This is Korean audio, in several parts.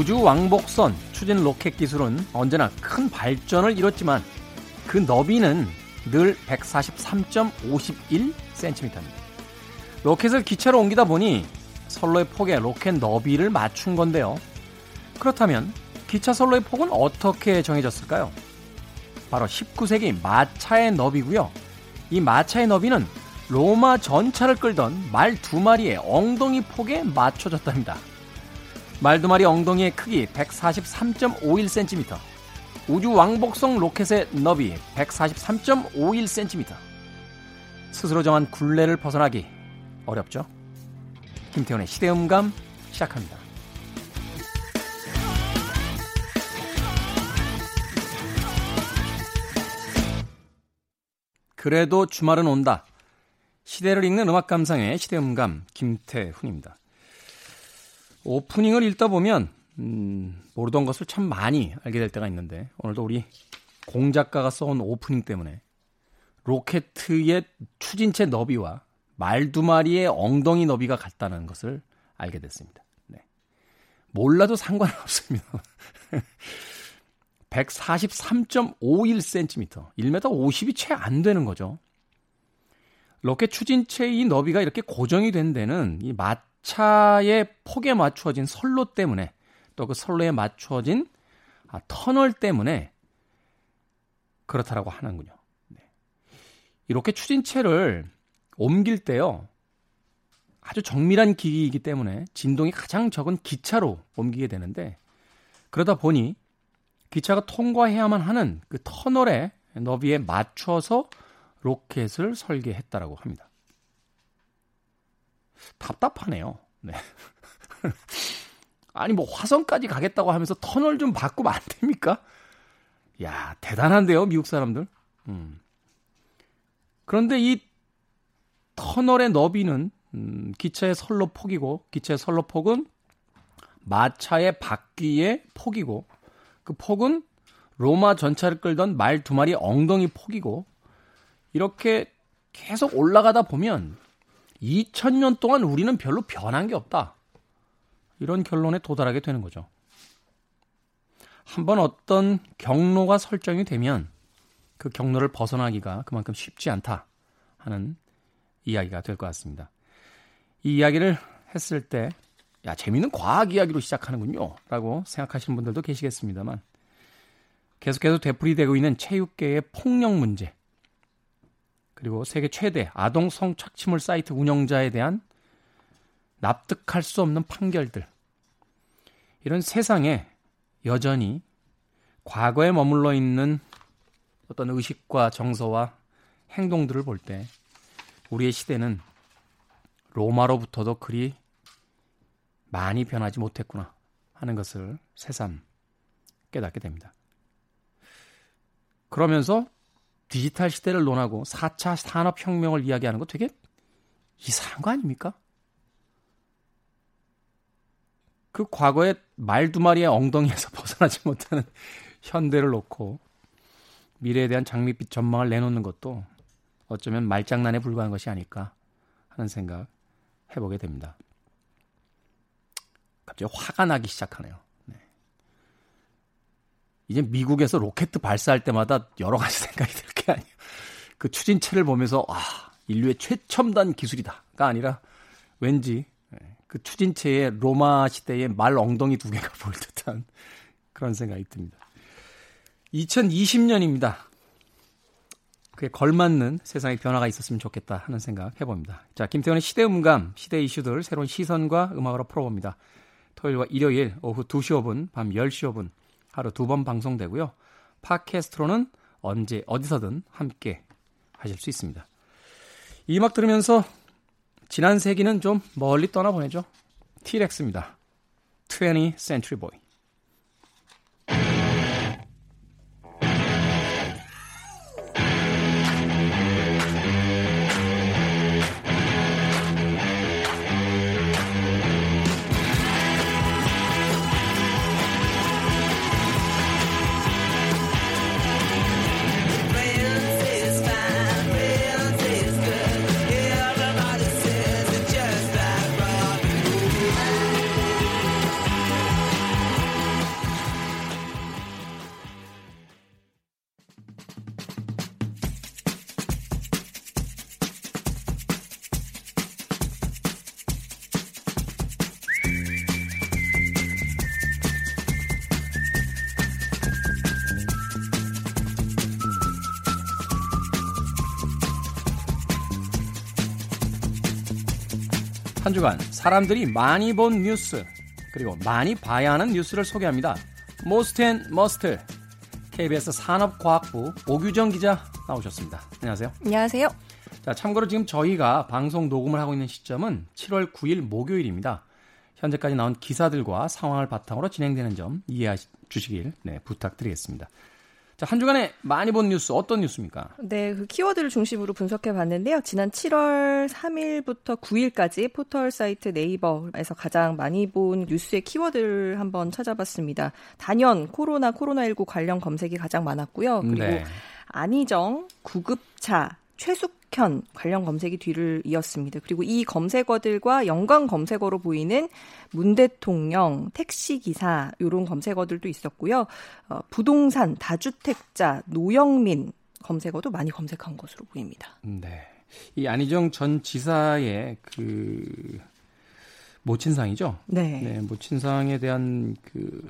우주 왕복선 추진 로켓 기술은 언제나 큰 발전을 이뤘지만 그 너비는 늘 143.51cm입니다. 로켓을 기체로 옮기다 보니 선로의 폭에 로켓 너비를 맞춘 건데요. 그렇다면 기차 선로의 폭은 어떻게 정해졌을까요? 바로 19세기 마차의 너비고요. 이 마차의 너비는 로마 전차를 끌던 말 두 마리의 엉덩이 폭에 맞춰졌답니다. 말두 마리 엉덩이의 크기 143.51cm, 우주 왕복성 로켓의 너비 143.51cm. 스스로 정한 굴레를 벗어나기 어렵죠? 김태훈의 시대음감 시작합니다. 그래도 주말은 온다. 시대를 읽는 음악 감상의 시대음감 김태훈입니다. 오프닝을 읽다 보면 음, 모르던 것을 참 많이 알게 될 때가 있는데 오늘도 우리 공 작가가 써온 오프닝 때문에 로켓의 추진체 너비와 말 두 마리의 엉덩이 너비가 같다는 것을 알게 됐습니다. 네. 몰라도 상관은 없습니다. 143.51cm, 1m 50이 채 안 되는 거죠. 로켓 추진체의 너비가 이렇게 고정이 된 데는 이마 차의 폭에 맞추어진 선로 때문에 또 그 선로에 맞추어진 아, 터널 때문에 그렇다라고 하는군요. 네. 이렇게 추진체를 옮길 때요. 아주 정밀한 기기이기 때문에 진동이 가장 적은 기차로 옮기게 되는데 그러다 보니 기차가 통과해야만 하는 그 터널의 너비에 맞춰서 로켓을 설계했다라고 합니다. 답답하네요. 네. 아니 뭐 화성까지 가겠다고 하면서 터널 좀 바꾸면 안 됩니까? 야 대단한데요 미국 사람들. 음. 그런데 이 터널의 너비는 음, 기차의 선로 폭이고 기차의 선로 폭은 마차의 바퀴의 폭이고 그 폭은 로마 전차를 끌던 말 두 마리 엉덩이 폭이고 이렇게 계속 올라가다 보면 2000년 동안 우리는 별로 변한 게 없다. 이런 결론에 도달하게 되는 거죠. 한번 어떤 경로가 설정이 되면 그 경로를 벗어나기가 그만큼 쉽지 않다 하는 이야기가 될 것 같습니다. 이 이야기를 했을 때, 야, 재미있는 과학 이야기로 시작하는군요. 라고 생각하시는 분들도 계시겠습니다만, 계속해서 되풀이되고 있는 체육계의 폭력 문제, 그리고 세계 최대 아동 성착취물 사이트 운영자에 대한 납득할 수 없는 판결들. 이런 세상에 여전히 과거에 머물러 있는 어떤 의식과 정서와 행동들을 볼 때 우리의 시대는 로마로부터도 그리 많이 변하지 못했구나 하는 것을 새삼 깨닫게 됩니다. 그러면서 디지털 시대를 논하고 4차 산업혁명을 이야기하는 거 되게 이상한 거 아닙니까? 그 과거에 말두 마리의 엉덩이에서 벗어나지 못하는 현대를 놓고 미래에 대한 장밋빛 전망을 내놓는 것도 어쩌면 말장난에 불과한 것이 아닐까 하는 생각 해보게 됩니다. 갑자기 화가 나기 시작하네요. 이제 미국에서 로켓 발사할 때마다 여러 가지 생각이 들 게 아니에요. 그 추진체를 보면서 아 인류의 최첨단 기술이다가 아니라 왠지 예, 그 추진체의 로마 시대의 말 엉덩이 두 개가 보일 듯한 그런 생각이 듭니다. 2020년입니다. 그에 걸맞는 세상의 변화가 있었으면 좋겠다 하는 생각 해봅니다. 자, 김태원의 시대 음감, 시대 이슈들 새로운 시선과 음악으로 풀어봅니다. 토요일과 일요일 오후 2시 5분, 밤 10시 5분 하루 두 번 방송되고요. 팟캐스트로는 언제 어디서든 함께 하실 수 있습니다. 이 음악 들으면서 지난 세기는 좀 멀리 떠나보내죠. T-Rex입니다. 20th Century Boy. 한 주간 사람들이 많이 본 뉴스 그리고 많이 봐야 하는 뉴스를 소개합니다. Most and Must KBS 산업과학부 오규정 기자 나오셨습니다. 안녕하세요. 안녕하세요. 자, 참고로 지금 저희가 방송 녹음을 하고 있는 시점은 7월 9일 목요일입니다. 현재까지 나온 기사들과 상황을 바탕으로 진행되는 점 이해해 주시길 네, 부탁드리겠습니다. 자, 한 주간에 많이 본 뉴스 어떤 뉴스입니까? 네, 그 키워드를 중심으로 분석해 봤는데요. 지난 7월 3일부터 9일까지 포털 사이트 네이버에서 가장 많이 본 뉴스의 키워드를 한번 찾아봤습니다. 단연 코로나 코로나19 관련 검색이 가장 많았고요. 그리고 네. 안희정, 구급차, 최숙현 관련 검색이 뒤를 이었습니다. 그리고 이 검색어들과 연관 검색어로 보이는 문 대통령, 택시기사 이런 검색어들도 있었고요. 어, 부동산, 다주택자, 노영민 검색어도 많이 검색한 것으로 보입니다. 네. 이 안희정 전 지사의 그 모친상이죠? 네. 네, 모친상에 대한 그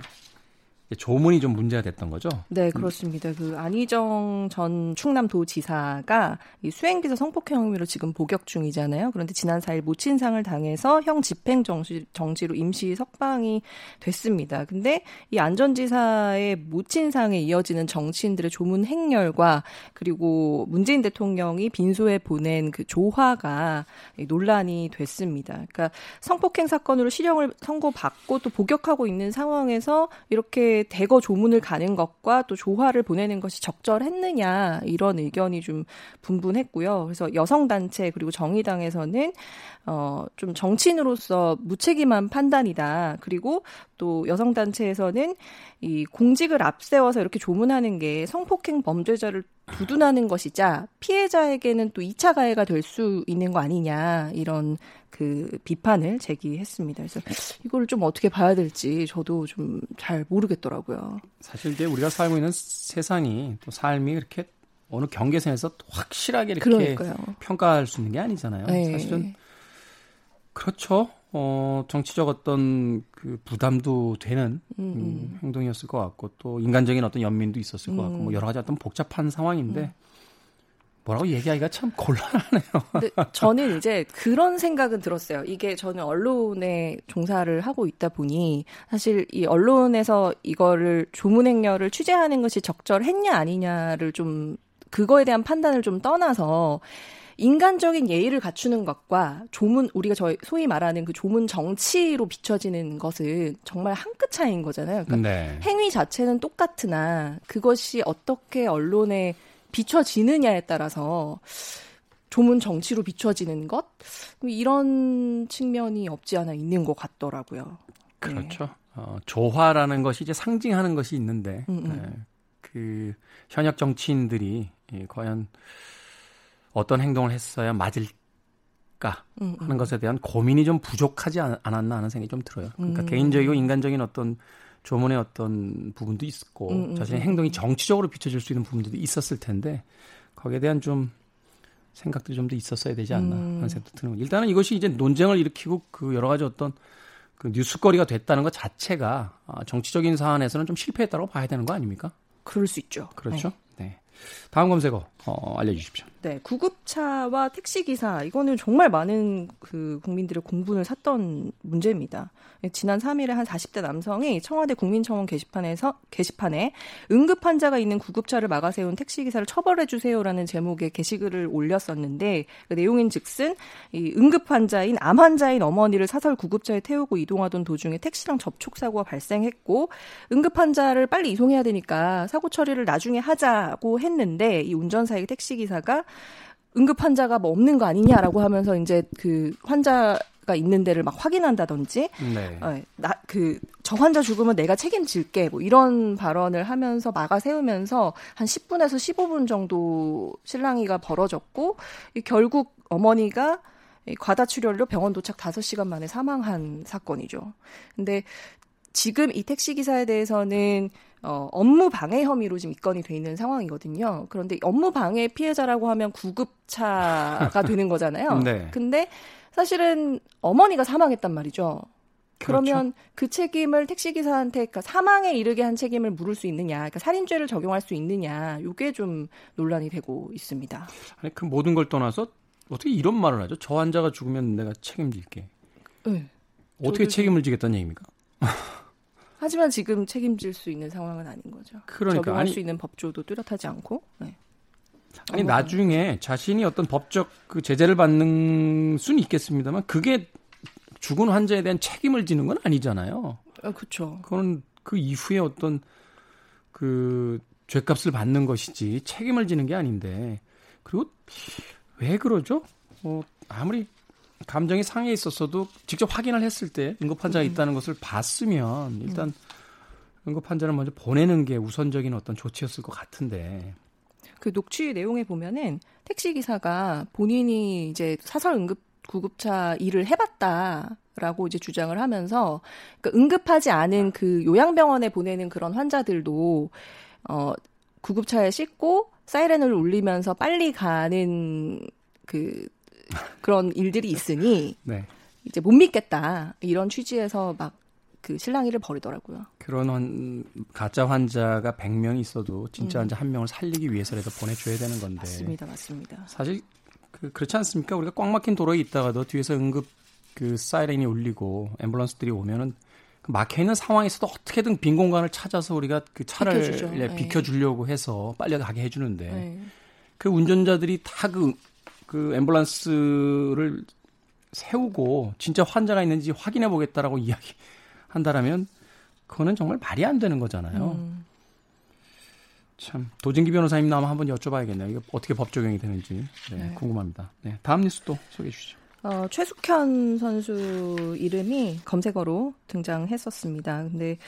조문이 좀 문제가 됐던 거죠? 네, 그렇습니다. 그 안희정 전 충남도지사가 이 수행기사 성폭행 혐의로 지금 복역 중이잖아요. 그런데 지난 4일 모친상을 당해서 형 집행 정지, 정지로 임시 석방이 됐습니다. 근데 이 안전지사의 모친상에 이어지는 정치인들의 조문 행렬과 그리고 문재인 대통령이 빈소에 보낸 그 조화가 논란이 됐습니다. 그러니까 성폭행 사건으로 실형을 선고받고 또 복역하고 있는 상황에서 이렇게 대거 조문을 가는 것과 또 조화를 보내는 것이 적절했느냐 이런 의견이 좀 분분했고요. 그래서 여성 단체 그리고 정의당에서는 어, 좀 정치인으로서 무책임한 판단이다. 그리고 또 여성 단체에서는 이 공직을 앞세워서 이렇게 조문하는 게 성폭행 범죄자를 두둔하는 것이자 피해자에게는 또 2차 가해가 될 수 있는 거 아니냐 이런 그 비판을 제기했습니다. 그래서 이걸 좀 어떻게 봐야 될지 저도 좀 잘 모르겠더라고요. 사실 이제 우리가 살고 있는 세상이 또 삶이 그렇게 어느 경계선에서 확실하게 이렇게 그러니까요. 평가할 수 있는 게 아니잖아요. 네. 사실은 그렇죠. 어, 정치적 어떤 그 부담도 되는 음, 음, 음. 행동이었을 것 같고 또 인간적인 어떤 연민도 있었을 음. 것 같고 뭐 음. 여러 가지 어떤 복잡한 상황인데 음. 뭐라고 얘기하기가 참 곤란하네요. 저는 이제 그런 생각은 들었어요. 이게 저는 언론에 종사를 하고 있다 보니 사실 이 언론에서 이거를 조문행렬을 취재하는 것이 적절했냐 아니냐를 좀 그거에 대한 판단을 좀 떠나서 인간적인 예의를 갖추는 것과 조문 우리가 저희 소위 말하는 그 조문 정치로 비춰지는 것은 정말 한 끗 차이인 거잖아요. 그러니까 네. 행위 자체는 똑같으나 그것이 어떻게 언론에 비춰지느냐에 따라서 조문 정치로 비춰지는 것 이런 측면이 없지 않아 있는 것 같더라고요. 그렇죠. 네. 어, 조화라는 것이 이제 상징하는 것이 있는데 음, 음. 네. 그 현역 정치인들이 예, 과연 어떤 행동을 했어야 맞을까 음, 음. 하는 것에 대한 고민이 좀 부족하지 않았나 하는 생각이 좀 들어요. 그러니까 음. 개인적이고 인간적인 어떤 조문의 어떤 부분도 있었고 자신의 행동이 정치적으로 비춰질 수 있는 부분들도 있었을 텐데 거기에 대한 좀 생각들이 좀 더 있었어야 되지 않나 하는 생각도 드는 거예요. 일단은 이것이 이제 논쟁을 일으키고 그 여러 가지 어떤 그 뉴스거리가 됐다는 것 자체가 아, 정치적인 사안에서는 좀 실패했다고 봐야 되는 거 아닙니까? 그럴 수 있죠. 그렇죠. 네. 다음 검색어 어, 알려주십시오. 네, 구급차와 택시 기사 이거는 정말 많은 그 국민들의 공분을 샀던 문제입니다. 지난 3일에 한 40대 남성이 청와대 국민청원 게시판에서 게시판에 응급 환자가 있는 구급차를 막아 세운 택시 기사를 처벌해 주세요라는 제목의 게시글을 올렸었는데 그 내용인즉슨 이 응급 환자인 암 환자인 어머니를 사설 구급차에 태우고 이동하던 도중에 택시랑 접촉 사고가 발생했고 응급 환자를 빨리 이송해야 되니까 사고 처리를 나중에 하자고 했는데 이 운전 사의 택시 기사가 응급 환자가 뭐 없는 거 아니냐라고 하면서 이제 그 환자가 있는 데를 막 확인한다든지, 네. 어, 나그 저 환자 죽으면 내가 책임질게 뭐 이런 발언을 하면서 막아 세우면서 한 10분에서 15분 정도 실랑이가 벌어졌고 결국 어머니가 과다 출혈로 병원 도착 5시간 만에 사망한 사건이죠. 근데 지금 이 택시 기사에 대해서는 어, 업무 방해 혐의로 지금 입건이 돼 있는 상황이거든요. 그런데 업무 방해 피해자라고 하면 구급차가 되는 거잖아요. 네. 근데 사실은 어머니가 사망했단 말이죠. 그러면 그렇죠. 그 책임을 택시기사한테 그러니까 사망에 이르게 한 책임을 물을 수 있느냐, 그러니까 살인죄를 적용할 수 있느냐, 이게 좀 논란이 되고 있습니다. 아니 그 모든 걸 떠나서 어떻게 이런 말을 하죠? 저 환자가 죽으면 내가 책임질게. 네. 어떻게 책임을 지겠다는 얘기입니까? 하지만 지금 책임질 수 있는 상황은 아닌 거죠. 그러니까 적용할 아니, 수 있는 법조도 뚜렷하지 않고. 네. 아니 나중에 자신이 어떤 법적 그 제재를 받는 수는 있겠습니다만 그게 죽은 환자에 대한 책임을 지는 건 아니잖아요. 아, 그렇죠. 그거는 그 이후에 어떤 그 죄값을 받는 것이지 책임을 지는 게 아닌데 그리고 왜 그러죠? 뭐 아무리 감정이 상해 있었어도 직접 확인을 했을 때 응급 환자가 음. 있다는 것을 봤으면 일단 응급 환자를 먼저 보내는 게 우선적인 어떤 조치였을 것 같은데 그 녹취 내용에 보면은 택시 기사가 본인이 이제 사설 응급 구급차 일을 해봤다 라고 이제 주장을 하면서 그러니까 응급하지 않은 그 요양병원에 보내는 그런 환자들도 어 구급차에 싣고 사이렌을 울리면서 빨리 가는 그 그런 일들이 있으니 네. 이제 못 믿겠다 이런 취지에서 막 그 실랑이를 벌이더라고요. 그런 환, 가짜 환자가 100명 있어도 진짜 음. 환자 한 명을 살리기 위해서라도 보내줘야 되는 건데 맞습니다, 맞습니다. 사실 그, 그렇지 않습니까? 우리가 꽉 막힌 도로에 있다가도 뒤에서 응급 그 사이렌이 울리고 앰뷸런스들이 오면은 그 막혀 있는 상황에서도 어떻게든 빈 공간을 찾아서 우리가 그 차를 비켜주죠. 예, 네. 비켜주려고 해서 빨리 가게 해주는데 네. 그 운전자들이 다 그 그 앰뷸런스를 세우고 진짜 환자가 있는지 확인해 보겠다라고 이야기한다라면 그거는 정말 말이 안 되는 거잖아요. 음. 참 도진기 변호사님 나면 한번 여쭤봐야겠네요. 이거 어떻게 법 적용이 되는지 네, 네. 궁금합니다. 네, 다음 뉴스 또 소개해 주시죠. 어, 최숙현 선수 이름이 검색어로 등장했었습니다. 근데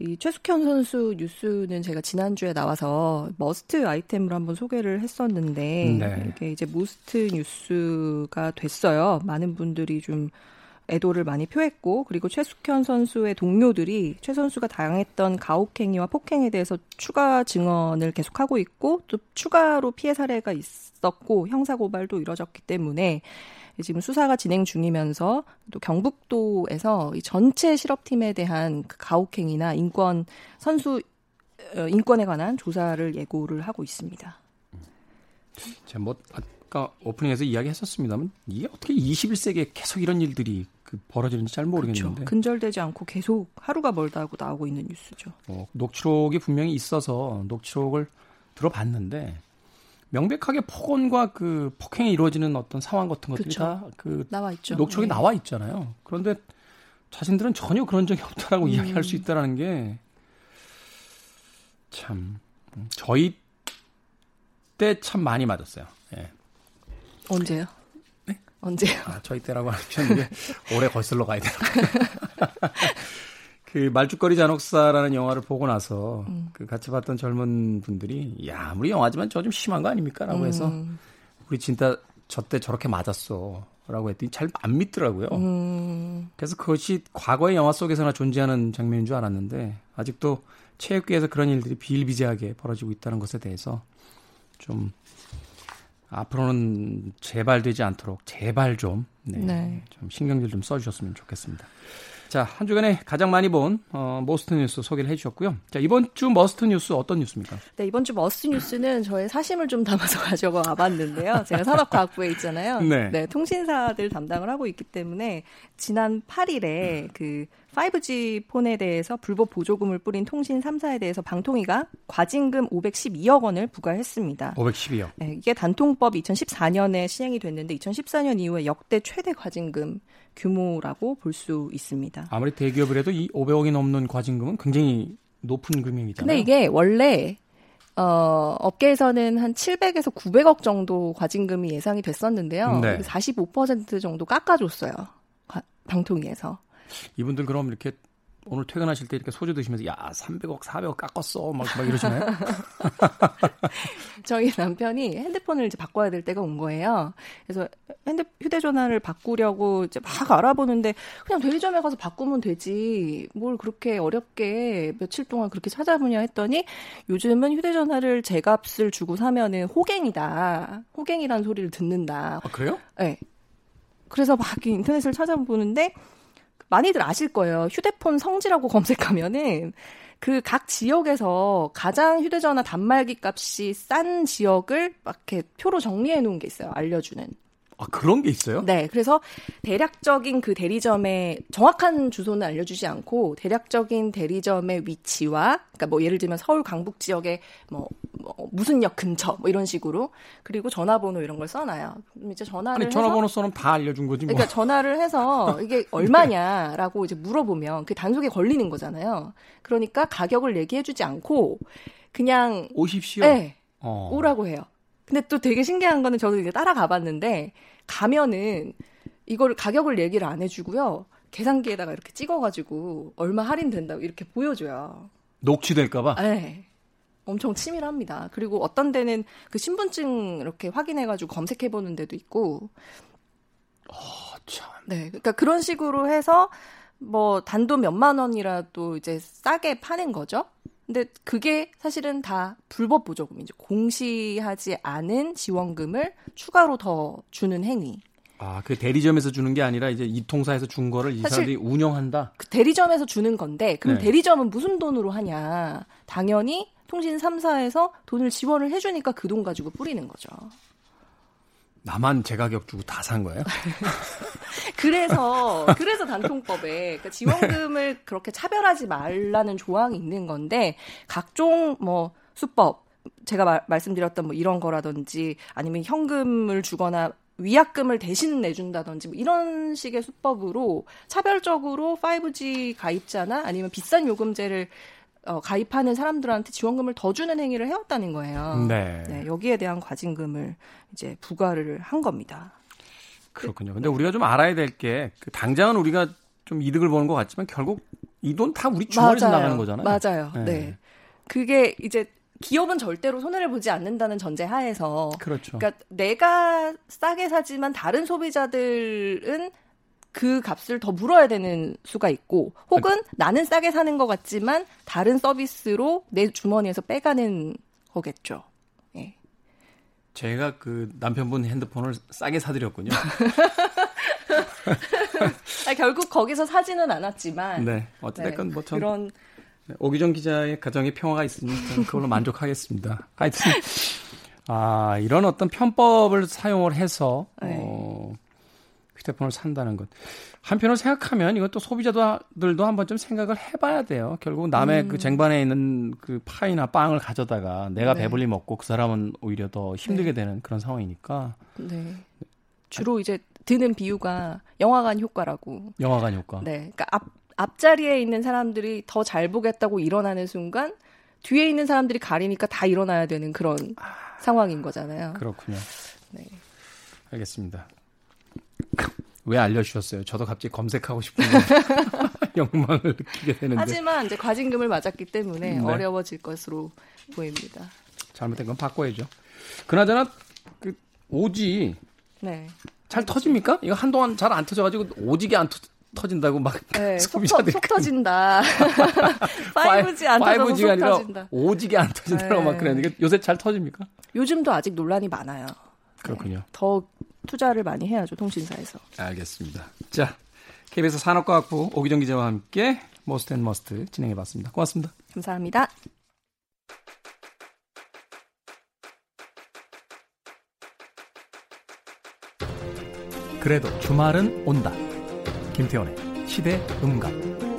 이 최숙현 선수 뉴스는 제가 지난주에 나와서 must 아이템으로 한번 소개를 했었는데 네. 이게 이제 most 뉴스가 됐어요. 많은 분들이 좀 애도를 많이 표했고 그리고 최숙현 선수의 동료들이 최 선수가 당했던 가혹행위와 폭행에 대해서 추가 증언을 계속하고 있고 또 추가로 피해 사례가 있었고 형사 고발도 이뤄졌기 때문에 지금 수사가 진행 중이면서 또 경북도에서 이 전체 실업팀에 대한 그 가혹행위나 인권 선수 어, 인권에 관한 조사를 예고를 하고 있습니다. 제가 뭐 아까 오프닝에서 이야기했었습니다만 이게 어떻게 21세기에 계속 이런 일들이 그 벌어지는지 잘 모르겠는데 그렇죠. 근절되지 않고 계속 하루가 멀다고 나오고 있는 뉴스죠. 어, 녹취록이 분명히 있어서 녹취록을 들어봤는데 명백하게 폭언과 그 폭행이 이루어지는 어떤 상황 같은 것들이 그쵸. 다그 나와 있죠. 녹취록에 네. 나와 있잖아요. 그런데 자신들은 전혀 그런 적이 없다라고 음. 이야기할 수 있다라는 게 참 저희 때 참 많이 맞았어요. 예. 언제요? 네? 언제요? 아, 저희 때라고 하셨는데 오래 거슬러 가야 되나? 그 말죽거리 잔혹사라는 영화를 보고 나서 음. 그 같이 봤던 젊은 분들이 야 아무리 영화지만 저 좀 심한 거 아닙니까라고 해서 음, 우리 진짜 저 때 저렇게 맞았어라고 했더니 잘 안 믿더라고요. 음, 그래서 그것이 과거의 영화 속에서나 존재하는 장면인 줄 알았는데 아직도 체육계에서 그런 일들이 비일비재하게 벌어지고 있다는 것에 대해서 좀 앞으로는 재발되지 않도록 제발 좀, 네, 네. 좀 신경 좀 써주셨으면 좋겠습니다. 자, 한 주간에 가장 많이 본 어, must 뉴스 소개를 해주셨고요. 자, 이번 주 must 뉴스 어떤 뉴스입니까? 네, 이번 주 must 뉴스는 저의 사심을 좀 담아서 가져와 봤는데요. 제가 산업과학부에 있잖아요. 네. 통신사들 담당을 하고 있기 때문에 지난 8일에 그 5G 폰에 대해서 불법 보조금을 뿌린 통신 3사에 대해서 방통위가 과징금 512억 원을 부과했습니다. 512억. 네, 이게 단통법 2014년에 시행이 됐는데 2014년 이후에 역대 최대 과징금 규모라고 볼 수 있습니다. 아무리 대기업이라도 이 500억이 넘는 과징금은 굉장히 높은 금액이잖아요. 근데 이게 원래 어, 업계에서는 한 700에서 900억 정도 과징금이 예상이 됐었는데요. 네. 45% 정도 깎아줬어요. 과- 방통위에서. 이분들 그럼 이렇게 오늘 퇴근하실 때 이렇게 소주 드시면서 야 300억 400억 깎았어 막, 막 이러시나요? 저희 남편이 핸드폰을 이제 바꿔야 될 때가 온 거예요. 그래서 핸드 휴대전화를 바꾸려고 이제 막 알아보는데 그냥 대리점에 가서 바꾸면 되지. 뭘 그렇게 어렵게 며칠 동안 그렇게 찾아보냐 했더니 요즘은 휴대전화를 제 값을 주고 사면은 호갱이다. 호갱이라는 소리를 듣는다. 아, 그래요? 네. 그래서 막 인터넷을 찾아보는데 많이들 아실 거예요. 휴대폰 성지라고 검색하면은 그 각 지역에서 가장 휴대전화 단말기 값이 싼 지역을 막 이렇게 표로 정리해 놓은 게 있어요. 알려주는. 아, 그런 게 있어요? 네. 그래서 대략적인 그 대리점의 정확한 주소는 알려주지 않고 대략적인 대리점의 위치와 그러니까 뭐 예를 들면 서울 강북 지역에 뭐, 뭐 무슨 역 근처 뭐 이런 식으로 그리고 전화번호 이런 걸 써놔요. 이제 전화를 아니, 전화번호 써놓으면 다 알려준 거지 뭐. 그러니까 전화를 해서 이게 얼마냐라고 이제 물어보면 그 단속에 걸리는 거잖아요. 그러니까 가격을 얘기해주지 않고 그냥 오십시오. 네. 어. 오라고 해요. 근데 또 되게 신기한 거는 저도 이제 따라가 봤는데 가면은 이걸 가격을 얘기를 안 해주고요. 계산기에다가 이렇게 찍어가지고 얼마 할인된다고 이렇게 보여줘요. 녹취될까봐? 네. 엄청 치밀합니다. 그리고 어떤 데는 그 신분증 이렇게 확인해가지고 검색해보는 데도 있고. 어, 참. 네. 그러니까 그런 식으로 해서 뭐 단도 몇만 원이라도 이제 싸게 파는 거죠. 근데 그게 사실은 다 불법 보조금이죠. 공시하지 않은 지원금을 추가로 더 주는 행위. 아, 그 대리점에서 주는 게 아니라 이제 이 통사에서 준 거를 이 사람들이 운영한다? 그 대리점에서 주는 건데, 그럼 네. 대리점은 무슨 돈으로 하냐. 당연히 통신 3사에서 돈을 지원을 해주니까 그 돈 가지고 뿌리는 거죠. 나만 제 가격 주고 다 산 거예요? 그래서 그래서 단통법에 그러니까 지원금을 네. 그렇게 차별하지 말라는 조항이 있는 건데 각종 뭐 수법 제가 마, 말씀드렸던 뭐 이런 거라든지 아니면 현금을 주거나 위약금을 대신 내준다든지 뭐 이런 식의 수법으로 차별적으로 5G 가입자나 아니면 비싼 요금제를 어, 가입하는 사람들한테 지원금을 더 주는 행위를 해왔다는 거예요. 네. 네. 여기에 대한 과징금을 이제 부과를 한 겁니다. 그렇군요. 근데 우리가 좀 알아야 될게그 당장은 우리가 좀 이득을 보는 것 같지만 결국 이 돈 다 우리 주머니에서 맞아요. 나가는 거잖아요. 맞아요. 네. 네. 그게 이제 기업은 절대로 손해를 보지 않는다는 전제 하에서 그렇죠. 그러니까 내가 싸게 사지만 다른 소비자들은 그 값을 더 물어야 되는 수가 있고 혹은 아, 나는 싸게 사는 것 같지만 다른 서비스로 내 주머니에서 빼가는 거겠죠. 예. 제가 그 남편분 핸드폰을 싸게 사드렸군요. 아 결국 거기서 사지는 않았지만. 네. 어찌됐건 네, 뭐 전. 그런. 네, 오기정 기자의 가정에 평화가 있으니 그걸로 만족하겠습니다. 하여튼, 아, 이런 어떤 편법을 사용을 해서, 네. 어, 휴대폰을 산다는 것. 한편으로 생각하면 이것도 소비자들도 한번 좀 생각을 해봐야 돼요. 결국 남의 그 음. 그 쟁반에 있는 그 파이나 빵을 가져다가 내가 네. 배불리 먹고 그 사람은 오히려 더 힘들게 네. 되는 그런 상황이니까. 네. 주로 이제 드는 비유가 영화관 효과라고. 영화관 효과. 네. 그러니까 앞, 앞자리에 있는 사람들이 더 잘 보겠다고 일어나는 순간 뒤에 있는 사람들이 가리니까 다 일어나야 되는 그런 아, 상황인 거잖아요. 그렇군요. 네. 알겠습니다. 왜 알려주셨어요? 저도 갑자기 검색하고 싶은 영망을 느끼게 되는데. 하지만 이제 과징금을 맞았기 때문에 네. 어려워질 것으로 보입니다. 잘못된 건 바꿔야죠. 그나저나 그 5G 네. 잘 터집니까? 이거 한동안 잘 안 터져가지고 오지게 안 터, 터진다고 막 네, 속, 터, 속 터진다. 5G 안 터져서 속 아니라 터진다. 오지게 안 터진다고 네. 막 그랬는데 요새 잘 터집니까? 요즘도 아직 논란이 많아요. 그렇군요. 네. 더 투자를 많이 해야죠 통신사에서. 알겠습니다. 자, KBS 산업과학부 오기정 기자와 함께 Must and Must 진행해봤습니다. 고맙습니다. 감사합니다. 그래도 주말은 온다. 김태원의 시대 음감.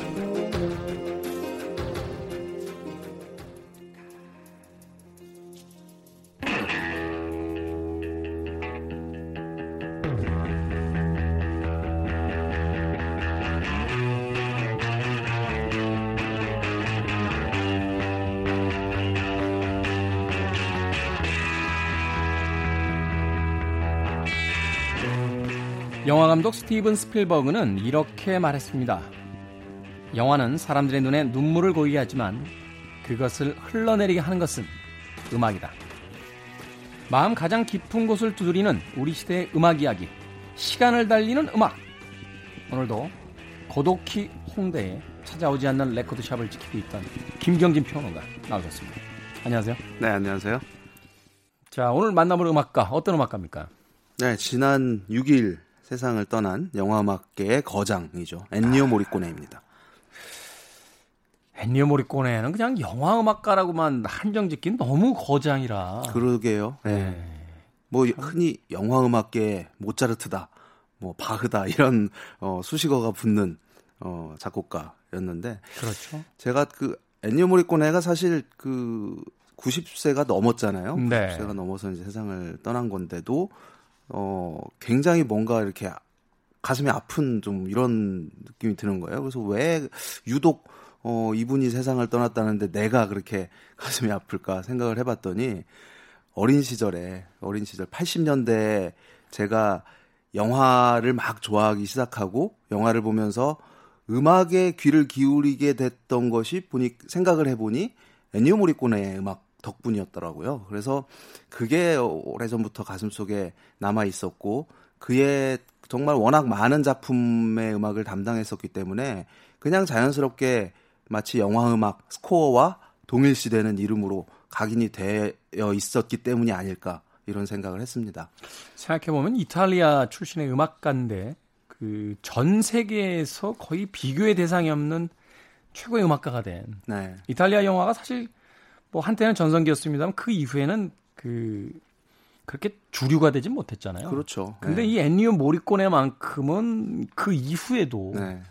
감독 스티븐 스필버그는 이렇게 말했습니다. 영화는 사람들의 눈에 눈물을 고이게 하지만 그것을 흘러내리게 하는 것은 음악이다. 마음 가장 깊은 곳을 두드리는 우리 시대의 음악 이야기, 시간을 달리는 음악. 오늘도 고독히 홍대에 찾아오지 않는 레코드샵을 지키고 있던 김경진 평론가 나오셨습니다. 안녕하세요. 네, 안녕하세요. 자, 오늘 만나볼 음악가 어떤 음악가입니까? 네, 지난 6일 세상을 떠난 영화음악계의 거장이죠. 엔니오 모리꼬네입니다. 엔니오 모리꼬네는 그냥 영화음악가라고만 한정 짓긴 너무 거장이라. 그러게요. 네. 뭐 흔히 영화 음악계 모차르트다, 뭐 바흐다 이런 어 수식어가 붙는 어 작곡가였는데 그렇죠. 제가 그 애니오 모리코네가 사실 그 90세가 넘었잖아요. 네. 90세가 넘어서 이제 세상을 떠난 건데도 어 굉장히 뭔가 이렇게 가슴이 아픈 좀 이런 느낌이 드는 거예요. 그래서 왜 유독 어 이분이 세상을 떠났다는데 내가 그렇게 가슴이 아플까 생각을 해봤더니 어린 시절에 어린 시절 80년대에 제가 영화를 막 좋아하기 시작하고 영화를 보면서 음악에 귀를 기울이게 됐던 것이 보니 생각을 해보니 애니오 모리코네의 음악 덕분이었더라고요. 그래서 그게 오래전부터 가슴속에 남아 있었고 그의 정말 워낙 많은 작품의 음악을 담당했었기 때문에 그냥 자연스럽게 마치 영화 음악 스코어와 동일시되는 이름으로 각인이 되어 있었기 때문이 아닐까 이런 생각을 했습니다. 생각해보면 이탈리아 출신의 음악가인데 그 전 세계에서 거의 비교의 대상이 없는 최고의 음악가가 된 네. 이탈리아 영화가 사실 뭐 한때는 전성기였습니다만 그 이후에는 그 그렇게 주류가 되진 못했잖아요. 그렇죠. 근데 네. 이 엔니오 모리코네만큼은 그 이후에도 네.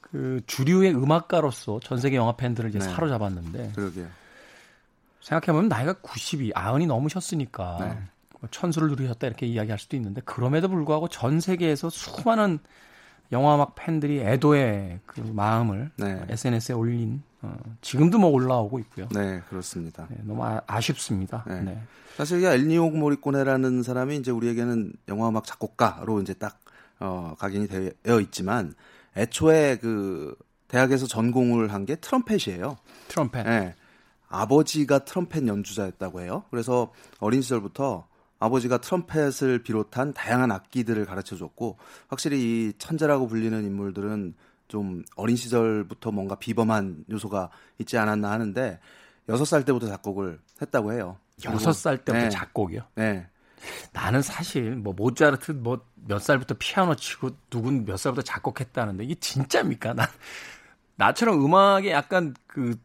그 주류의 음악가로서 전 세계 영화 팬들을 이제 네. 사로잡았는데 그러게요. 생각해보면 나이가 90이 아흔이 넘으셨으니까 네. 뭐 천수를 누리셨다 이렇게 이야기할 수도 있는데 그럼에도 불구하고 전 세계에서 수많은 영화음악 팬들이 애도의 그 마음을 네. SNS에 올린 어, 지금도 뭐 올라오고 있고요. 네, 그렇습니다. 네, 너무 아, 쉽습니다 네. 네. 사실 이 엘니오 모리코네라는 사람이 이제 우리에게는 영화 음악 작곡가로 이제 딱 어, 각인이 되어 있지만 애초에 그 대학에서 전공을 한 게 트럼펫이에요. 트럼펫. 예. 아버지가 트럼펫 연주자였다고 해요. 그래서 어린 시절부터 아버지가 트럼펫을 비롯한 다양한 악기들을 가르쳐 줬고 확실히 이 천재라고 불리는 인물들은 좀 어린 시절부터 뭔가 비범한 요소가 있지 않았나 하는데 여섯 살 때부터 작곡을 했다고 해요. 여섯 살 때부터 네. 작곡이요. 네. 나는 사실 뭐 모차르트 뭐 몇 살부터 피아노 치고 누군 몇 살부터 작곡했다는데 이게 진짜입니까? 나 나처럼 음악에 약간 그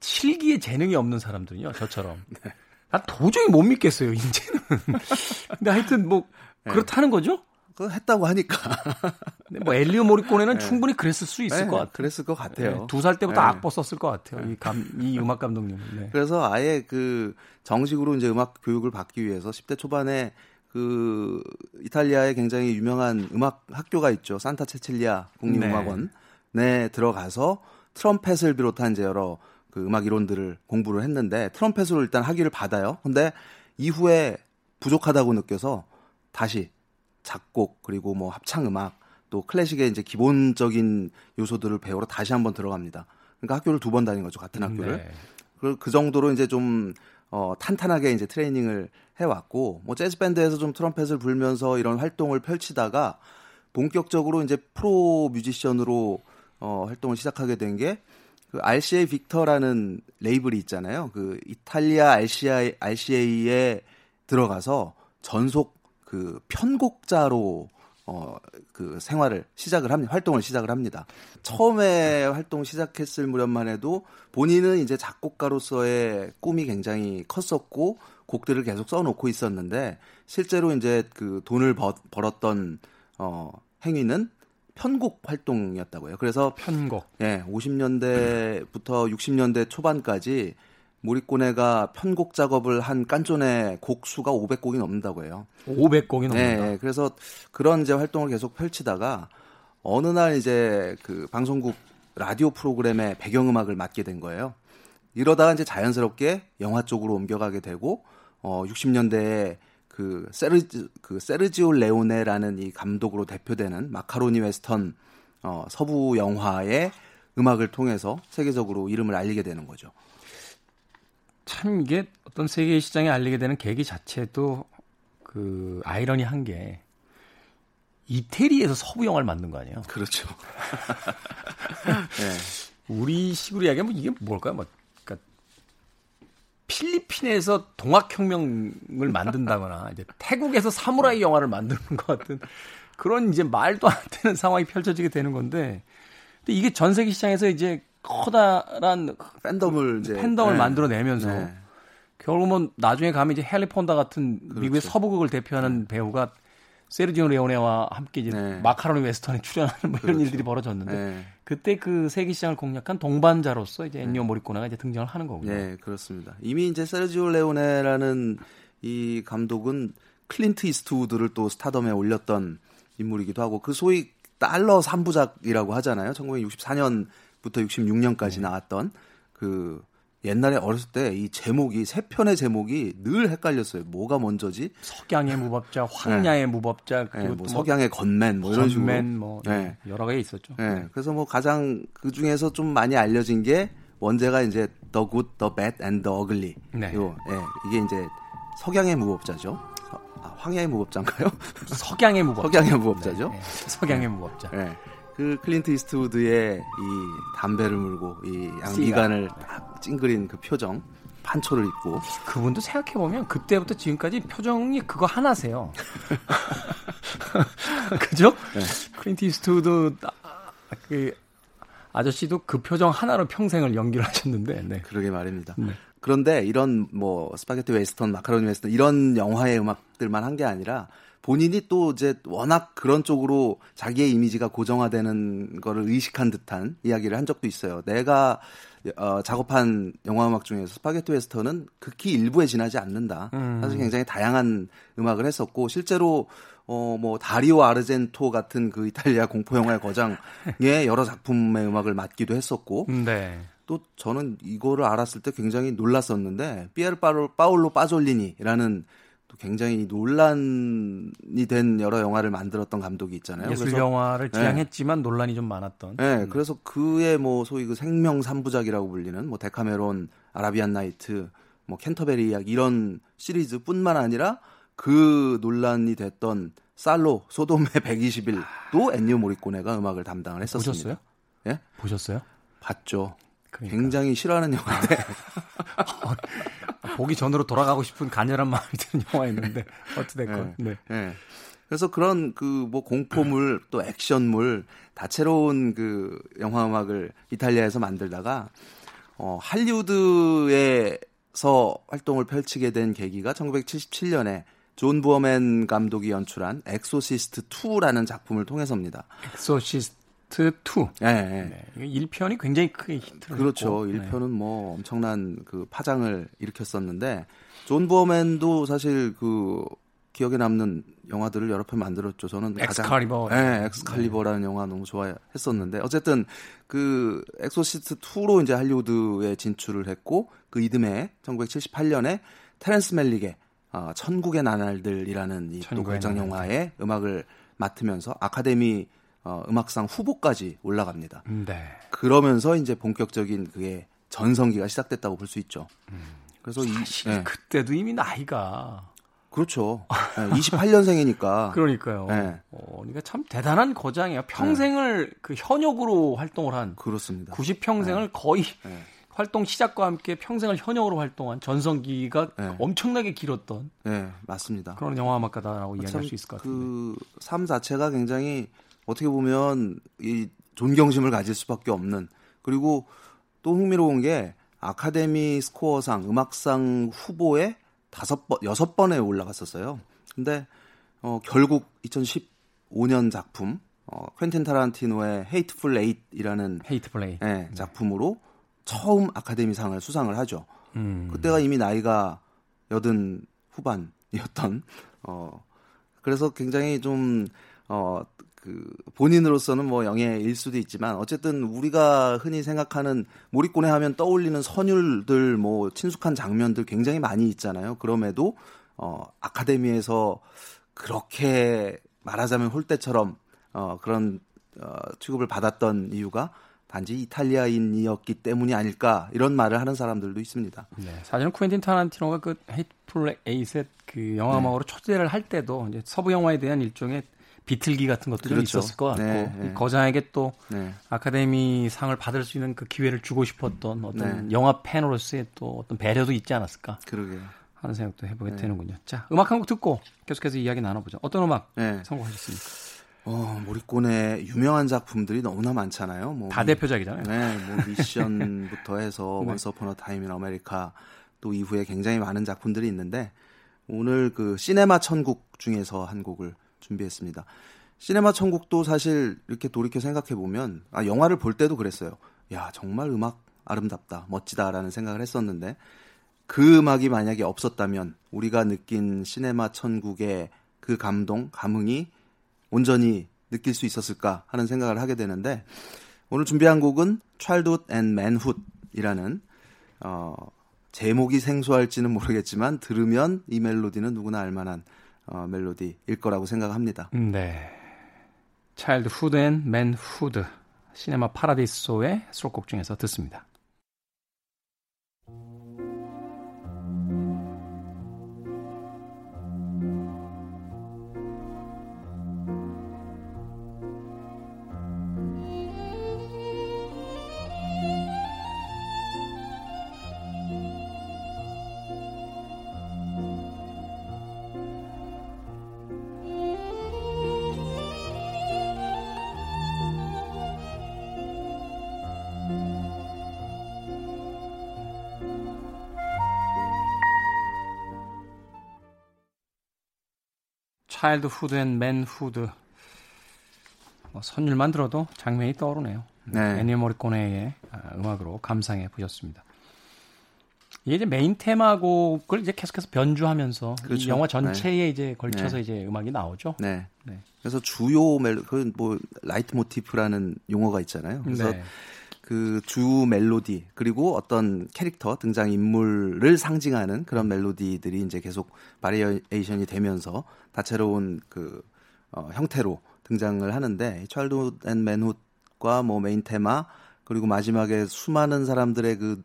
실기에 재능이 없는 사람들은요, 저처럼. 네. 난 도저히 못 믿겠어요, 이제는. 근데 하여튼 뭐 네. 그렇다는 거죠? 그거 했다고 하니까. 근데 뭐 엘리오 모리코네는 충분히 그랬을 수 있을 네, 것 같아요. 그랬을 것 같아요. 두살 때부터 네. 악보 썼을 것 같아요. 이, 감, 이 음악 감독님은. 네. 그래서 아예 그 정식으로 이제 음악 교육을 받기 위해서 10대 초반에 그 이탈리아에 굉장히 유명한 음악 학교가 있죠. 산타 체칠리아 국립음악원. 네, 들어가서 트럼펫을 비롯한 이제 여러 그 음악 이론들을 공부를 했는데 트럼펫으로 일단 학위를 받아요. 근데 이후에 부족하다고 느껴서 다시 작곡 그리고 뭐 합창 음악 또 클래식의 이제 기본적인 요소들을 배우러 다시 한번 들어갑니다. 그러니까 학교를 두 번 다닌 거죠. 같은 학교를. 네. 그, 그 정도로 이제 좀 어, 탄탄하게 이제 트레이닝을 해왔고 뭐 재즈 밴드에서 좀 트럼펫을 불면서 이런 활동을 펼치다가 본격적으로 이제 프로 뮤지션으로 어, 활동을 시작하게 된 게 그 RCA 빅터라는 레이블이 있잖아요. 그 이탈리아 RCA RCA에 들어가서 전속 그 편곡자로 어, 그 생활을 시작을 합니다. 활동을 시작을 합니다. 처음에 활동 시작했을 무렵만 해도 본인은 이제 작곡가로서의 꿈이 굉장히 컸었고 곡들을 계속 써놓고 있었는데 실제로 이제 그 돈을 버, 벌었던 어, 행위는 편곡 활동이었다고요. 그래서 편곡. 예, 50년대부터 60년대 초반까지 모리꼬네가 편곡 작업을 한 깐존의 곡 수가 500곡이 넘는다고 해요. 500곡이 넘는다. 네, 그래서 그런 이제 활동을 계속 펼치다가 어느 날 이제 그 방송국 라디오 프로그램의 배경음악을 맡게 된 거예요. 이러다가 이제 자연스럽게 영화 쪽으로 옮겨가게 되고 어 60년대에 그 세르지 그 세르지오 레오네라는 이 감독으로 대표되는 마카로니 웨스턴 어 서부 영화의 음악을 통해서 세계적으로 이름을 알리게 되는 거죠. 참 이게 어떤 세계 시장에 알리게 되는 계기 자체도 그 아이러니한 게 이태리에서 서부 영화를 만든 거 아니에요? 그렇죠. 네. 우리 식으로 이야기하면 이게 뭘까요? 뭐 그러니까 필리핀에서 동학혁명을 만든다거나 이제 태국에서 사무라이 영화를 만드는 것 같은 그런 이제 말도 안 되는 상황이 펼쳐지게 되는 건데 근데 이게 전 세계 시장에서 이제 커다란 팬덤을 이제 팬덤을 네. 만들어내면서 네. 결국은 나중에 가면 이제 헨리 폰다 같은 그렇죠. 미국의 서부극을 대표하는 네. 배우가 세르지오 레오네와 함께 이제 네. 마카로니 웨스턴에 출연하는 뭐 이런 그렇죠. 일들이 벌어졌는데 네. 그때 그 세계 시장을 공략한 동반자로서 이제 엔니오 네. 모리코네가 이제 등장을 하는 거군요. 네, 그렇습니다. 이미 이제 세르지오 레오네라는 이 감독은 클린트 이스트우드를 또 스타덤에 올렸던 인물이기도 하고 그 소위 달러 3부작이라고 하잖아요. 1964년부터 66년까지 나왔던 그 옛날에 어렸을 때 이 제목이 세 편의 제목이 늘 헷갈렸어요. 뭐가 먼저지? 석양의 무법자, 황야의 네. 무법자, 그리고 네, 뭐, 뭐 석양의 건맨 뭐 이런 식으로. 뭐 네. 여러 개 있었죠. 네. 네. 그래서 뭐 가장 그 중에서 좀 많이 알려진 게 원제가 이제 The Good, The Bad and The Ugly. 네. 요, 예, 이게 이제 석양의 무법자죠. 아, 황야의 무법자인가요? 석양의 무법자. 석양의 무법자죠. 네, 석양의 무법자. 네. 그 클린트 이스트우드의 이 담배를 물고 이 양미간을 딱 찡그린 그 표정 판초를 입고 그분도 생각해 보면 그때부터 지금까지 표정이 그거 하나세요. 그죠? 네. 클린트 이스트우드 그 아저씨도 그 표정 하나로 평생을 연기를 하셨는데. 네. 그러게 말입니다. 네. 그런데 이런 뭐 스파게티 웨스턴, 마카로니 웨스턴 이런 영화의 음악들만 한 게 아니라 본인이 또 이제 워낙 그런 쪽으로 자기의 이미지가 고정화되는 거를 의식한 듯한 이야기를 한 적도 있어요. 내가 어, 작업한 영화 음악 중에서 스파게티 웨스턴은 극히 일부에 지나지 않는다. 음. 사실 굉장히 다양한 음악을 했었고 실제로 어, 뭐, 다리오 아르젠토 같은 그 이탈리아 공포 영화의 거장의 여러 작품의 음악을 맡기도 했었고. 네. 또 저는 이거를 알았을 때 굉장히 놀랐었는데, 피에르 파울로 빠졸리니라는 또 굉장히 논란이 된 여러 영화를 만들었던 감독이 있잖아요. 예술 그래서, 영화를 네. 지향했지만 네. 논란이 좀 많았던. 네, 음. 그래서 그의 뭐 소위 그 생명 삼부작이라고 불리는 뭐 데카메론, 아라비안 나이트, 뭐 캔터베리 이야기 이런 시리즈뿐만 아니라 그 논란이 됐던 살로 소돔의 120일도 엔니오 모리코네가 음악을 담당을 했었습니다. 보셨어요? 예? 보셨어요? 봤죠. 그러니까. 굉장히 싫어하는 영화인데 보기 전으로 돌아가고 싶은 간절한 마음이 드는 영화였는데 어찌됐건. 네. 네. 네. 그래서 그런 그 뭐 공포물 또 액션물 다채로운 그 영화 음악을 이탈리아에서 만들다가 어 할리우드에서 활동을 펼치게 된 계기가 1977년에 존 부어맨 감독이 연출한 엑소시스트 2라는 작품을 통해서입니다. 엑소시스트 파트 2. 네. 네. 1편이 굉장히 크게 히트를 그렇죠. 했고. 1편은 네. 뭐 엄청난 그 파장을 일으켰었는데 존 부어맨도 사실 그 기억에 남는 영화들을 여러 편 만들었죠. 저는 엑스칼리버. 가장 네, 엑스칼리버라는 네. 영화 너무 좋아했었는데 어쨌든 그 엑소시스트 2로 이제 할리우드에 진출을 했고 그 이듬해 1978년에 테렌스 멜릭의 어, 천국의 나날들이라는 이 또 극장 영화의 음악을 맡으면서 아카데미 어, 음악상 후보까지 올라갑니다. 네. 그러면서 이제 본격적인 그게 전성기가 시작됐다고 볼 수 있죠. 음. 그래서 사실 이, 네. 그때도 이미 나이가 그렇죠. 네, 28년생이니까. 그러니까요. 네. 어, 그러니까 참 대단한 거장이에요. 평생을 네. 그 현역으로 활동을 한. 그렇습니다. 90평생을 거의 네. 활동 시작과 함께 평생을 현역으로 활동한 전성기가 네. 엄청나게 길었던. 네, 맞습니다. 그런 영화 음악가다라고 이야기할 수 있을 것 같아요. 그 삶 자체가 굉장히 어떻게 보면 이 존경심을 가질 수밖에 없는 그리고 또 흥미로운 게 아카데미 스코어상 음악상 후보에 다섯 번 여섯 번에 올라갔었어요. 근데 어 결국 2015년 작품 어 퀸틴 타란티노의 Hateful Eight이라는 Hateful Eight 네, 작품으로 처음 아카데미상을 수상을 하죠. 음. 그때가 이미 나이가 여든 후반이었던 어 그래서 굉장히 좀 어 그 본인으로서는 뭐 영예일 수도 있지만 어쨌든 우리가 흔히 생각하는 몰입꾼에 하면 떠올리는 선율들 뭐 친숙한 장면들 굉장히 많이 있잖아요. 그럼에도 어 아카데미에서 그렇게 말하자면 홀대처럼 어 그런 어 취급을 받았던 이유가 단지 이탈리아인이었기 때문이 아닐까 이런 말을 하는 사람들도 있습니다. 네, 사실은 쿠엔틴 타란티노가 그 헤이트풀 에이셋 그 영화음악으로 네. 초대를 할 때도 이제 서부 영화에 대한 일종의 비틀기 같은 것도 그렇죠. 좀 있었을 것 같고 네, 네. 거장에게 또 네. 아카데미 상을 받을 수 있는 그 기회를 주고 싶었던 어떤 네. 영화 팬으로서의 또 어떤 배려도 있지 않았을까 그러게요. 하는 생각도 해보게 네. 되는군요. 자 음악 한 곡 듣고 계속해서 이야기 나눠보죠. 어떤 음악 네. 선곡하셨습니까? 어, 모리코네의 유명한 작품들이 너무나 많잖아요. 뭐 다 대표작이잖아요. 네, 뭐 미션부터 해서 Once Upon a Time in America 또 이후에 굉장히 많은 작품들이 있는데 오늘 그 시네마 천국 중에서 한 곡을 준비했습니다. 시네마 천국도 사실 이렇게 돌이켜 생각해 보면 아 영화를 볼 때도 그랬어요. 야 정말 음악 아름답다, 멋지다라는 생각을 했었는데 그 음악이 만약에 없었다면 우리가 느낀 시네마 천국의 그 감동, 감흥이 온전히 느낄 수 있었을까 하는 생각을 하게 되는데 오늘 준비한 곡은 Childhood and Manhood이라는 어, 제목이 생소할지는 모르겠지만 들으면 이 멜로디는 누구나 알만한 어, 멜로디일 거라고 생각합니다. 네. Childhood and Manhood 시네마 파라디소의 수록곡 중에서 듣습니다. Childhood and Manhood 뭐 선율만 들어도 장면이 떠오르네요. 네. 엔니오 모리코네의 아, 음악으로 감상해 보셨습니다. 이게 이제 메인 테마곡을 이제 계속해서 변주하면서 그렇죠. 영화 전체에 네. 이제 걸쳐서 네. 이제 음악이 나오죠. 네. 네. 그래서 주요 멜로 그뭐 라이트 모티프라는 용어가 있잖아요. 그래서 네. 그 주 멜로디 그리고 어떤 캐릭터 등장 인물을 상징하는 그런 멜로디들이 이제 계속 variation이 되면서 다채로운 그 어, 형태로 등장을 하는데 Childhood and Manhood과 뭐 메인 테마 그리고 마지막에 수많은 사람들의 그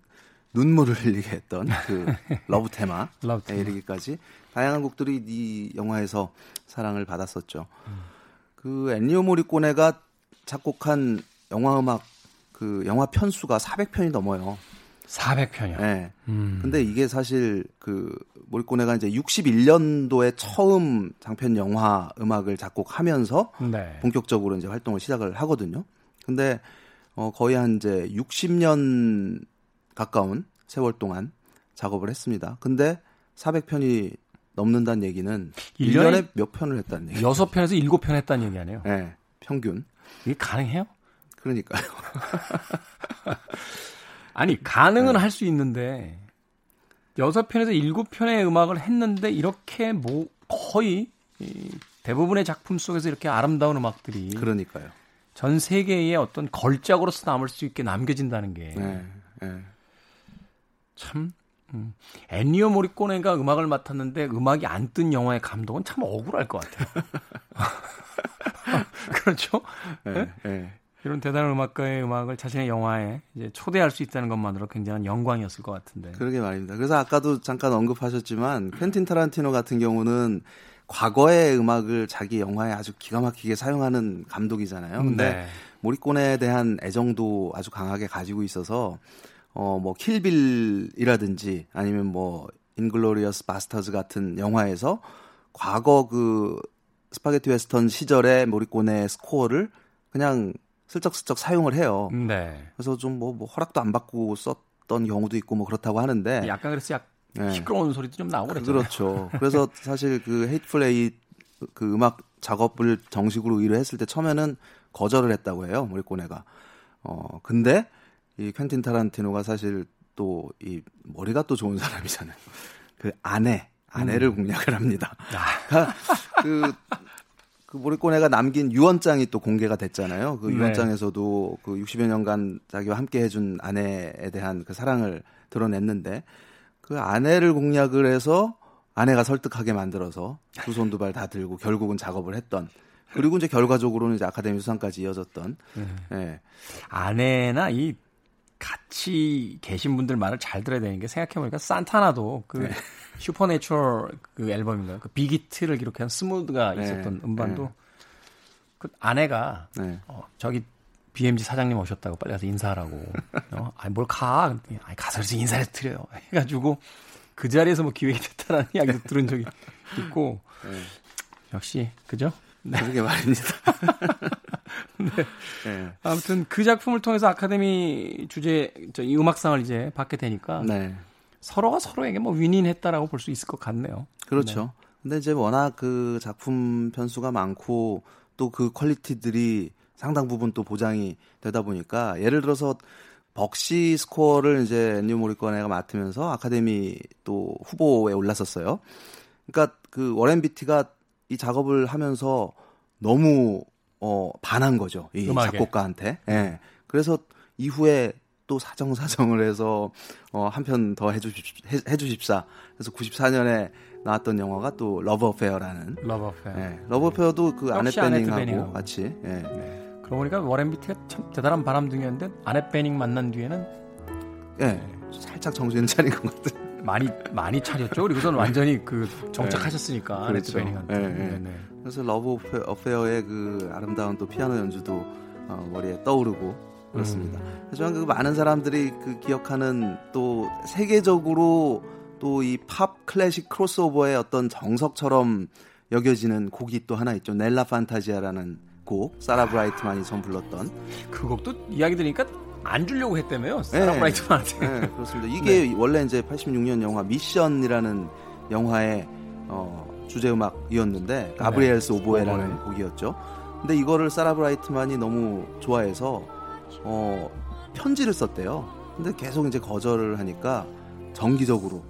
눈물을 흘리게 했던 그 love 테마에 이르기까지 다양한 곡들이 이 영화에서 사랑을 받았었죠. 음. 그 엔니오 모리꼬네가 작곡한 영화 음악 그 영화 편수가 400편이 넘어요. 400편이요. 네. 음. 근데 이게 사실 그 모리꼬네가 이제 61년도에 처음 장편 영화 음악을 작곡하면서 네. 본격적으로 이제 활동을 시작을 하거든요. 근데 어 거의 한 이제 60년 가까운 세월 동안 작업을 했습니다. 근데 400편이 넘는다는 얘기는 1년에, 1년에 몇 편을 했다는 얘기예요. 6편에서 7편 했다는 얘기 아니에요? 네. 평균. 이게 가능해요? 그러니까요. 아니 가능은 네. 할수 있는데 여섯 편에서 일곱 편의 음악을 했는데 이렇게 뭐 거의 대부분의 작품 속에서 이렇게 아름다운 음악들이 그러니까요. 전 세계의 어떤 걸작으로서 남을 수 있게 남겨진다는 게 네, 네. 참 음. 애니어 모리꼬네가 음악을 맡았는데 음악이 안 뜬 영화의 감독은 참 억울할 것 같아요. 그렇죠? 네, 네? 이런 대단한 음악가의 음악을 자신의 영화에 이제 초대할 수 있다는 것만으로 굉장한 영광이었을 것 같은데. 그러게 말입니다. 그래서 아까도 잠깐 언급하셨지만 퀸틴 타란티노 같은 경우는 과거의 음악을 자기 영화에 아주 기가 막히게 사용하는 감독이잖아요. 근데 네. 모리콘에 대한 애정도 아주 강하게 가지고 있어서 어뭐 킬빌이라든지 아니면 뭐 Inglourious Basterds 같은 영화에서 과거 그 스파게티 웨스턴 시절의 모리코네의 스코어를 그냥 슬쩍슬쩍 사용을 해요. 네. 그래서 좀뭐 뭐 허락도 안 받고 썼던 경우도 있고 뭐 그렇다고 하는데 약간 그래서 약 네. 시끄러운 소리도 좀 나오고 그랬죠. 그렇죠. 그래서 사실 그 Hateful Eight 그 음악 작업을 정식으로 의뢰했을 때 처음에는 거절을 했다고 해요. 모리꼬네가. 어 근데 이 퀸틴 타란티노가 사실 또 이 머리가 또 좋은 사람이잖아요. 그 아내 아내를 음. 공략을 합니다. 아. 그러니까 그, 그 모리꼬네가 남긴 유언장이 또 공개가 됐잖아요. 그 네. 유언장에서도 그 60여 년간 자기와 함께 해준 아내에 대한 그 사랑을 드러냈는데 그 아내를 공략을 해서 아내가 설득하게 만들어서 두 손 두 발 다 들고 결국은 작업을 했던 그리고 이제 결과적으로는 이제 아카데미 수상까지 이어졌던 네. 네. 아내나 이 같이 계신 분들 말을 잘 들어야 되는 게 생각해보니까 산타나도 그 네. Supernatural 그 앨범인가요? 그 big hit를 기록한 Smooth가 네. 있었던 네. 음반도 네. 그 아내가 네. 어, 저기 BMG 사장님 오셨다고 빨리 가서 인사하라고. 어, 아니 뭘 가? 아니 가서 인사를 드려요. 해가지고 그 자리에서 뭐 기획이 됐다라는 이야기도 들은 적이 있고 네. 역시 그죠? 네. 그러게 말입니다. 네. 네. 아무튼 그 작품을 통해서 아카데미 주제 이 음악상을 이제 받게 되니까 네. 서로가 서로에게 뭐 윈윈했다라고 볼 수 있을 것 같네요. 그렇죠. 네. 근데 이제 워낙 그 작품 편수가 많고 또 그 quality들이 상당 부분 또 보장이 되다 보니까 예를 들어서 벅시 스코어를 이제 엔니오 모리코네가 맡으면서 아카데미 또 후보에 올랐었어요. 그러니까 그 워렌 비티가 이 작업을 하면서 너무 어 반한 거죠. 이 음악에. 작곡가한테. 예. 네. 그래서 이후에 또 사정사정을 해서 어 한 편 더 해주십 해주십사. 그래서 94년에 나왔던 영화가 또 러브 어페어라는 러브 어페어. 예. 러브 어페어도 그 아넷 베닝하고 같이 예. 네. 그러고 보니까 워렌 비티가 참 대단한 바람둥이였는데 아넷 베닝 만난 뒤에는 예. 살짝 정신을 차린 것 같은. 많이 많이 차렸죠. 그리고선 완전히 그 정착하셨으니까 네. 그렇죠. 베닝한테. 네, 네. 네, 그래서 러브 어페어의 그 아름다운 또 피아노 연주도 어, 머리에 떠오르고 그렇습니다. 음. 하지만 그 많은 사람들이 그 기억하는 또 세계적으로 또 이 팝 클래식 크로스오버의 어떤 정석처럼 여겨지는 곡이 또 하나 있죠. 넬라 판타지아라는 곡, 사라 브라이트만이 불렀던 그 곡도 이야기 들으니까 안 주려고 했다며요. 사라 브라이트만한테. 네, 그렇습니다. 이게 네. 원래 이제 86년 영화 미션이라는 영화의 어, 주제 음악이었는데 가브리엘스 네. 오보에라는 곡이었죠. 근데 이거를 사라 브라이트만이 너무 좋아해서 어, 편지를 썼대요. 근데 계속 이제 거절을 하니까 정기적으로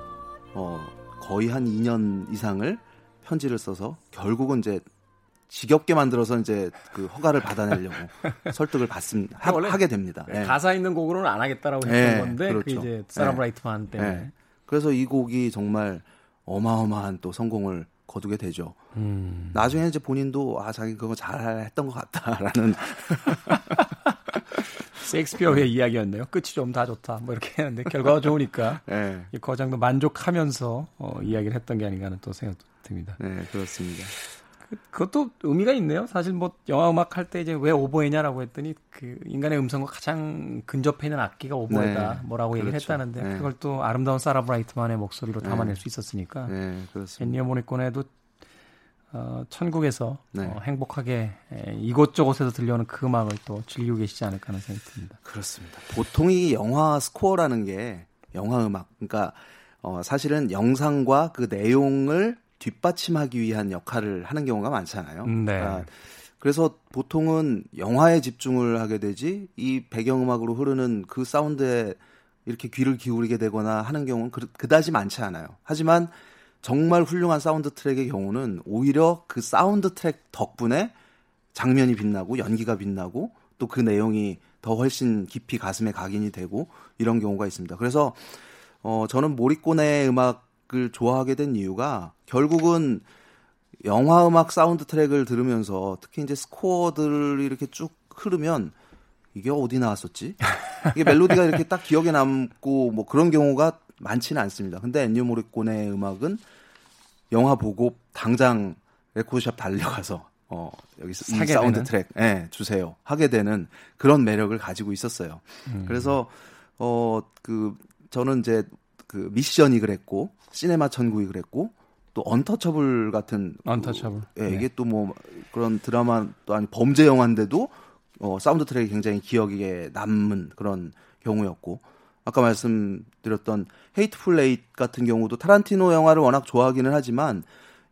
어, 거의 한 2년 이상을 편지를 써서 결국은 이제 지겹게 만들어서 이제 그 허가를 받아내려고 설득을 받습니다. 하, 하게 됩니다. 네. 가사 있는 곡으로는 안 하겠다라고 했던 네, 건데 그렇죠. 그 이제 사라 브라이트만 네. 때문에. 네. 그래서 이 곡이 정말 어마어마한 또 성공을 거두게 되죠. 음. 나중에 이제 본인도 아 자기 그거 잘 했던 것 같다라는 셰익스피어의 이야기였네요. 끝이 좀 다 좋다. 뭐 이렇게 했는데 결과가 좋으니까 네. 이 거장도 만족하면서 어, 이야기를 했던 게 아닌가 하는 또 생각도 듭니다. 네, 그렇습니다. 그것도 의미가 있네요. 사실 뭐 영화 음악 할 때 이제 왜 오보에냐라고 했더니 그 인간의 음성과 가장 근접해 있는 악기가 오보에다 네, 뭐라고 얘기를 그렇죠. 했다는데 네. 그걸 또 아름다운 사라 브라이트만의 목소리로 네. 담아낼 수 있었으니까. 네, 그렇습니다. 엔니어 모니콘에도 어, 천국에서 네. 어, 행복하게 에, 이곳저곳에서 들려오는 그 음악을 또 즐기고 계시지 않을까 하는 생각이 듭니다. 그렇습니다. 보통 이 영화 스코어라는 게 영화 음악, 그러니까 어, 사실은 영상과 그 내용을 뒷받침하기 위한 역할을 하는 경우가 많잖아요. 네. 아, 그래서 보통은 영화에 집중을 하게 되지 이 배경음악으로 흐르는 그 사운드에 이렇게 귀를 기울이게 되거나 하는 경우는 그, 그다지 많지 않아요. 하지만 정말 훌륭한 사운드 트랙의 경우는 오히려 그 사운드 트랙 덕분에 장면이 빛나고 연기가 빛나고 또 그 내용이 더 훨씬 깊이 가슴에 각인이 되고 이런 경우가 있습니다. 그래서 어 저는 모리꼬네의 음악 음악을 좋아하게 된 이유가 결국은 영화 음악 사운드 트랙을 들으면서 특히 이제 스코어들이 이렇게 쭉 흐르면 이게 어디 나왔었지? 이게 멜로디가 이렇게 딱 기억에 남고 뭐 그런 경우가 많지는 않습니다. 근데 엔니오 모리꼬네의 음악은 영화 보고 당장 레코드샵 달려가서 어 여기서 이 사운드 되는? 트랙 예, 네, 주세요. 하게 되는 그런 매력을 가지고 있었어요. 음. 그래서 어 그 저는 이제 그 미션이 그랬고 시네마 천국이 그랬고 또 언터처블 같은 언터처블 그, 예, 네. 이게 또 뭐 그런 드라마 또 아니 범죄 영화인데도 어 사운드 트랙이 굉장히 기억에 남는 그런 경우였고 아까 말씀드렸던 헤이트풀 에이트 같은 경우도 타란티노 영화를 워낙 좋아하기는 하지만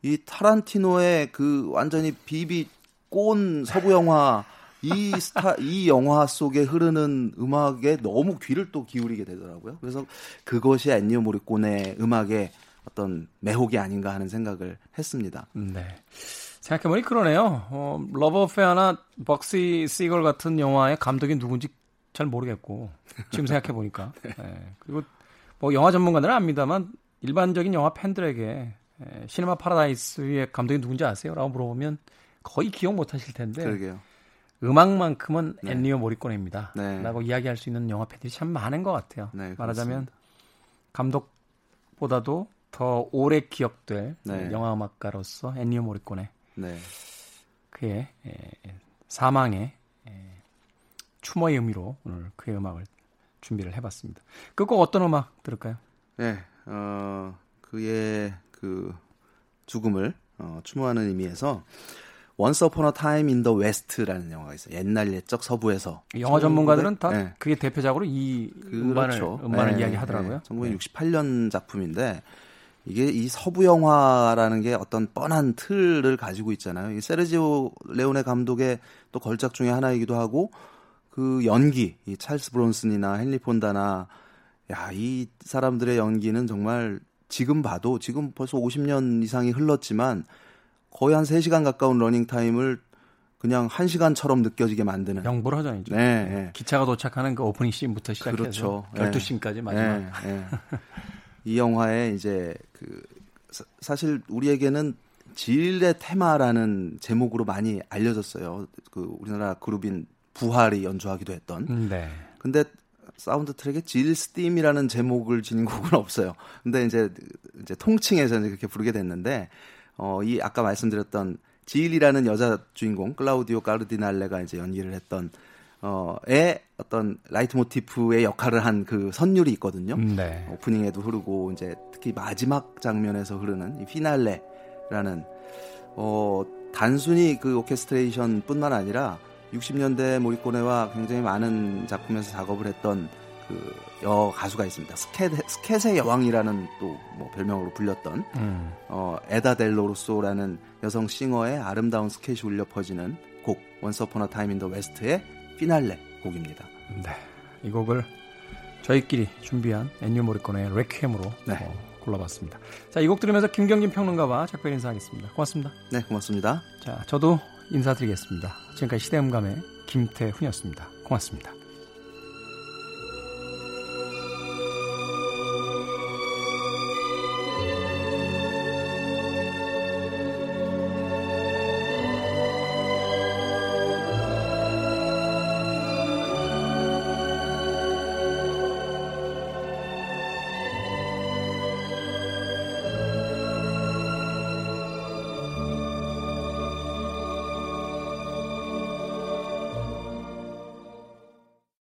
이 타란티노의 그 완전히 비비 꼰 서부 영화 이 스타 이 영화 속에 흐르는 음악에 너무 귀를 또 기울이게 되더라고요. 그래서 그것이 엔니오 모리꼬네 음악의 어떤 매혹이 아닌가 하는 생각을 했습니다. 네. 생각해보니 그러네요. 어, 러브 어페어나 벅시 시걸 같은 영화의 감독이 누군지 잘 모르겠고 지금 생각해 보니까 네. 네. 그리고 뭐 영화 전문가들은 압니다만 일반적인 영화 팬들에게 에, 시네마 파라다이스의 감독이 누군지 아세요? 라고 물어보면 거의 기억 못 하실 텐데 그러게요. 음악만큼은 네. 엔리오 모리꼬네입니다. 네. 라고 이야기할 수 있는 영화 팬들이 참 많은 것 같아요. 네, 말하자면 감독보다도 더 오래 기억될 네. 영화 음악가로서 엔리오 모리꼬네. 네. 그의 에, 사망의 에, 추모의 의미로 오늘 그의 음악을 준비를 해봤습니다. 그꼭 어떤 음악 들을까요? 네, 어, 그의 그 죽음을 어, 추모하는 의미에서 Once Upon a Time in the West라는 영화가 있어요. 옛날 옛적 서부에서. 영화 전문가들은 다 네. 그게 대표작으로 이 음반을 그렇죠. 음반을 네, 이야기하더라고요. 네. 1968년 작품인데 이게 이 서부 영화라는 게 어떤 뻔한 틀을 가지고 있잖아요. 이 세르지오 레오네 감독의 또 걸작 중의 하나이기도 하고 그 연기, 이 찰스 브론슨이나 헨리 폰다나 야, 이 사람들의 연기는 정말 지금 봐도 지금 벌써 50년 이상이 흘렀지만 거의 한 3시간 가까운 러닝 타임을 그냥 1시간처럼 느껴지게 만드는 명불허전이죠. 네, 네. 기차가 도착하는 그 오프닝 씬부터 시작해서 그렇죠. 12씬까지 마지막. 네, 네. 이 영화에 이제 그 사실 우리에게는 질의 테마라는 제목으로 많이 알려졌어요. 그 우리나라 그룹인 부활이 연주하기도 했던. 음, 네. 근데 사운드 트랙에 Jill's Theme이라는 제목을 지닌 곡은 없어요. 근데 이제 이제 통칭해서 이제 그렇게 부르게 됐는데 어 이 아까 말씀드렸던 질이라는 여자 주인공 클라우디아 까르디날레가 이제 연기를 했던 어의 어떤 라이트 모티프의 역할을 한 그 선율이 있거든요. 음, 네. 오프닝에도 흐르고 이제 특히 마지막 장면에서 흐르는 이 피날레라는 어 단순히 그 오케스트레이션뿐만 아니라 60년대 모리코네와 굉장히 많은 작품에서 작업을 했던 그 여 가수가 있습니다. 스캣 스캣의 여왕이라는 또 뭐 별명으로 불렸던 음. 어 에다 델오르소라는 여성 싱어의 아름다운 스캣이 울려 퍼지는 곡 Once Upon a Time in the West의 피날레 곡입니다. 네. 이 곡을 저희끼리 준비한 엔니오 모리코네의 레퀴엠으로 네. 어, 골라봤습니다. 자, 이 곡 들으면서 김경진 평론가와 작별 인사하겠습니다. 고맙습니다. 네, 고맙습니다. 자, 저도 인사드리겠습니다. 지금까지 시대음감의 김태훈이었습니다. 고맙습니다.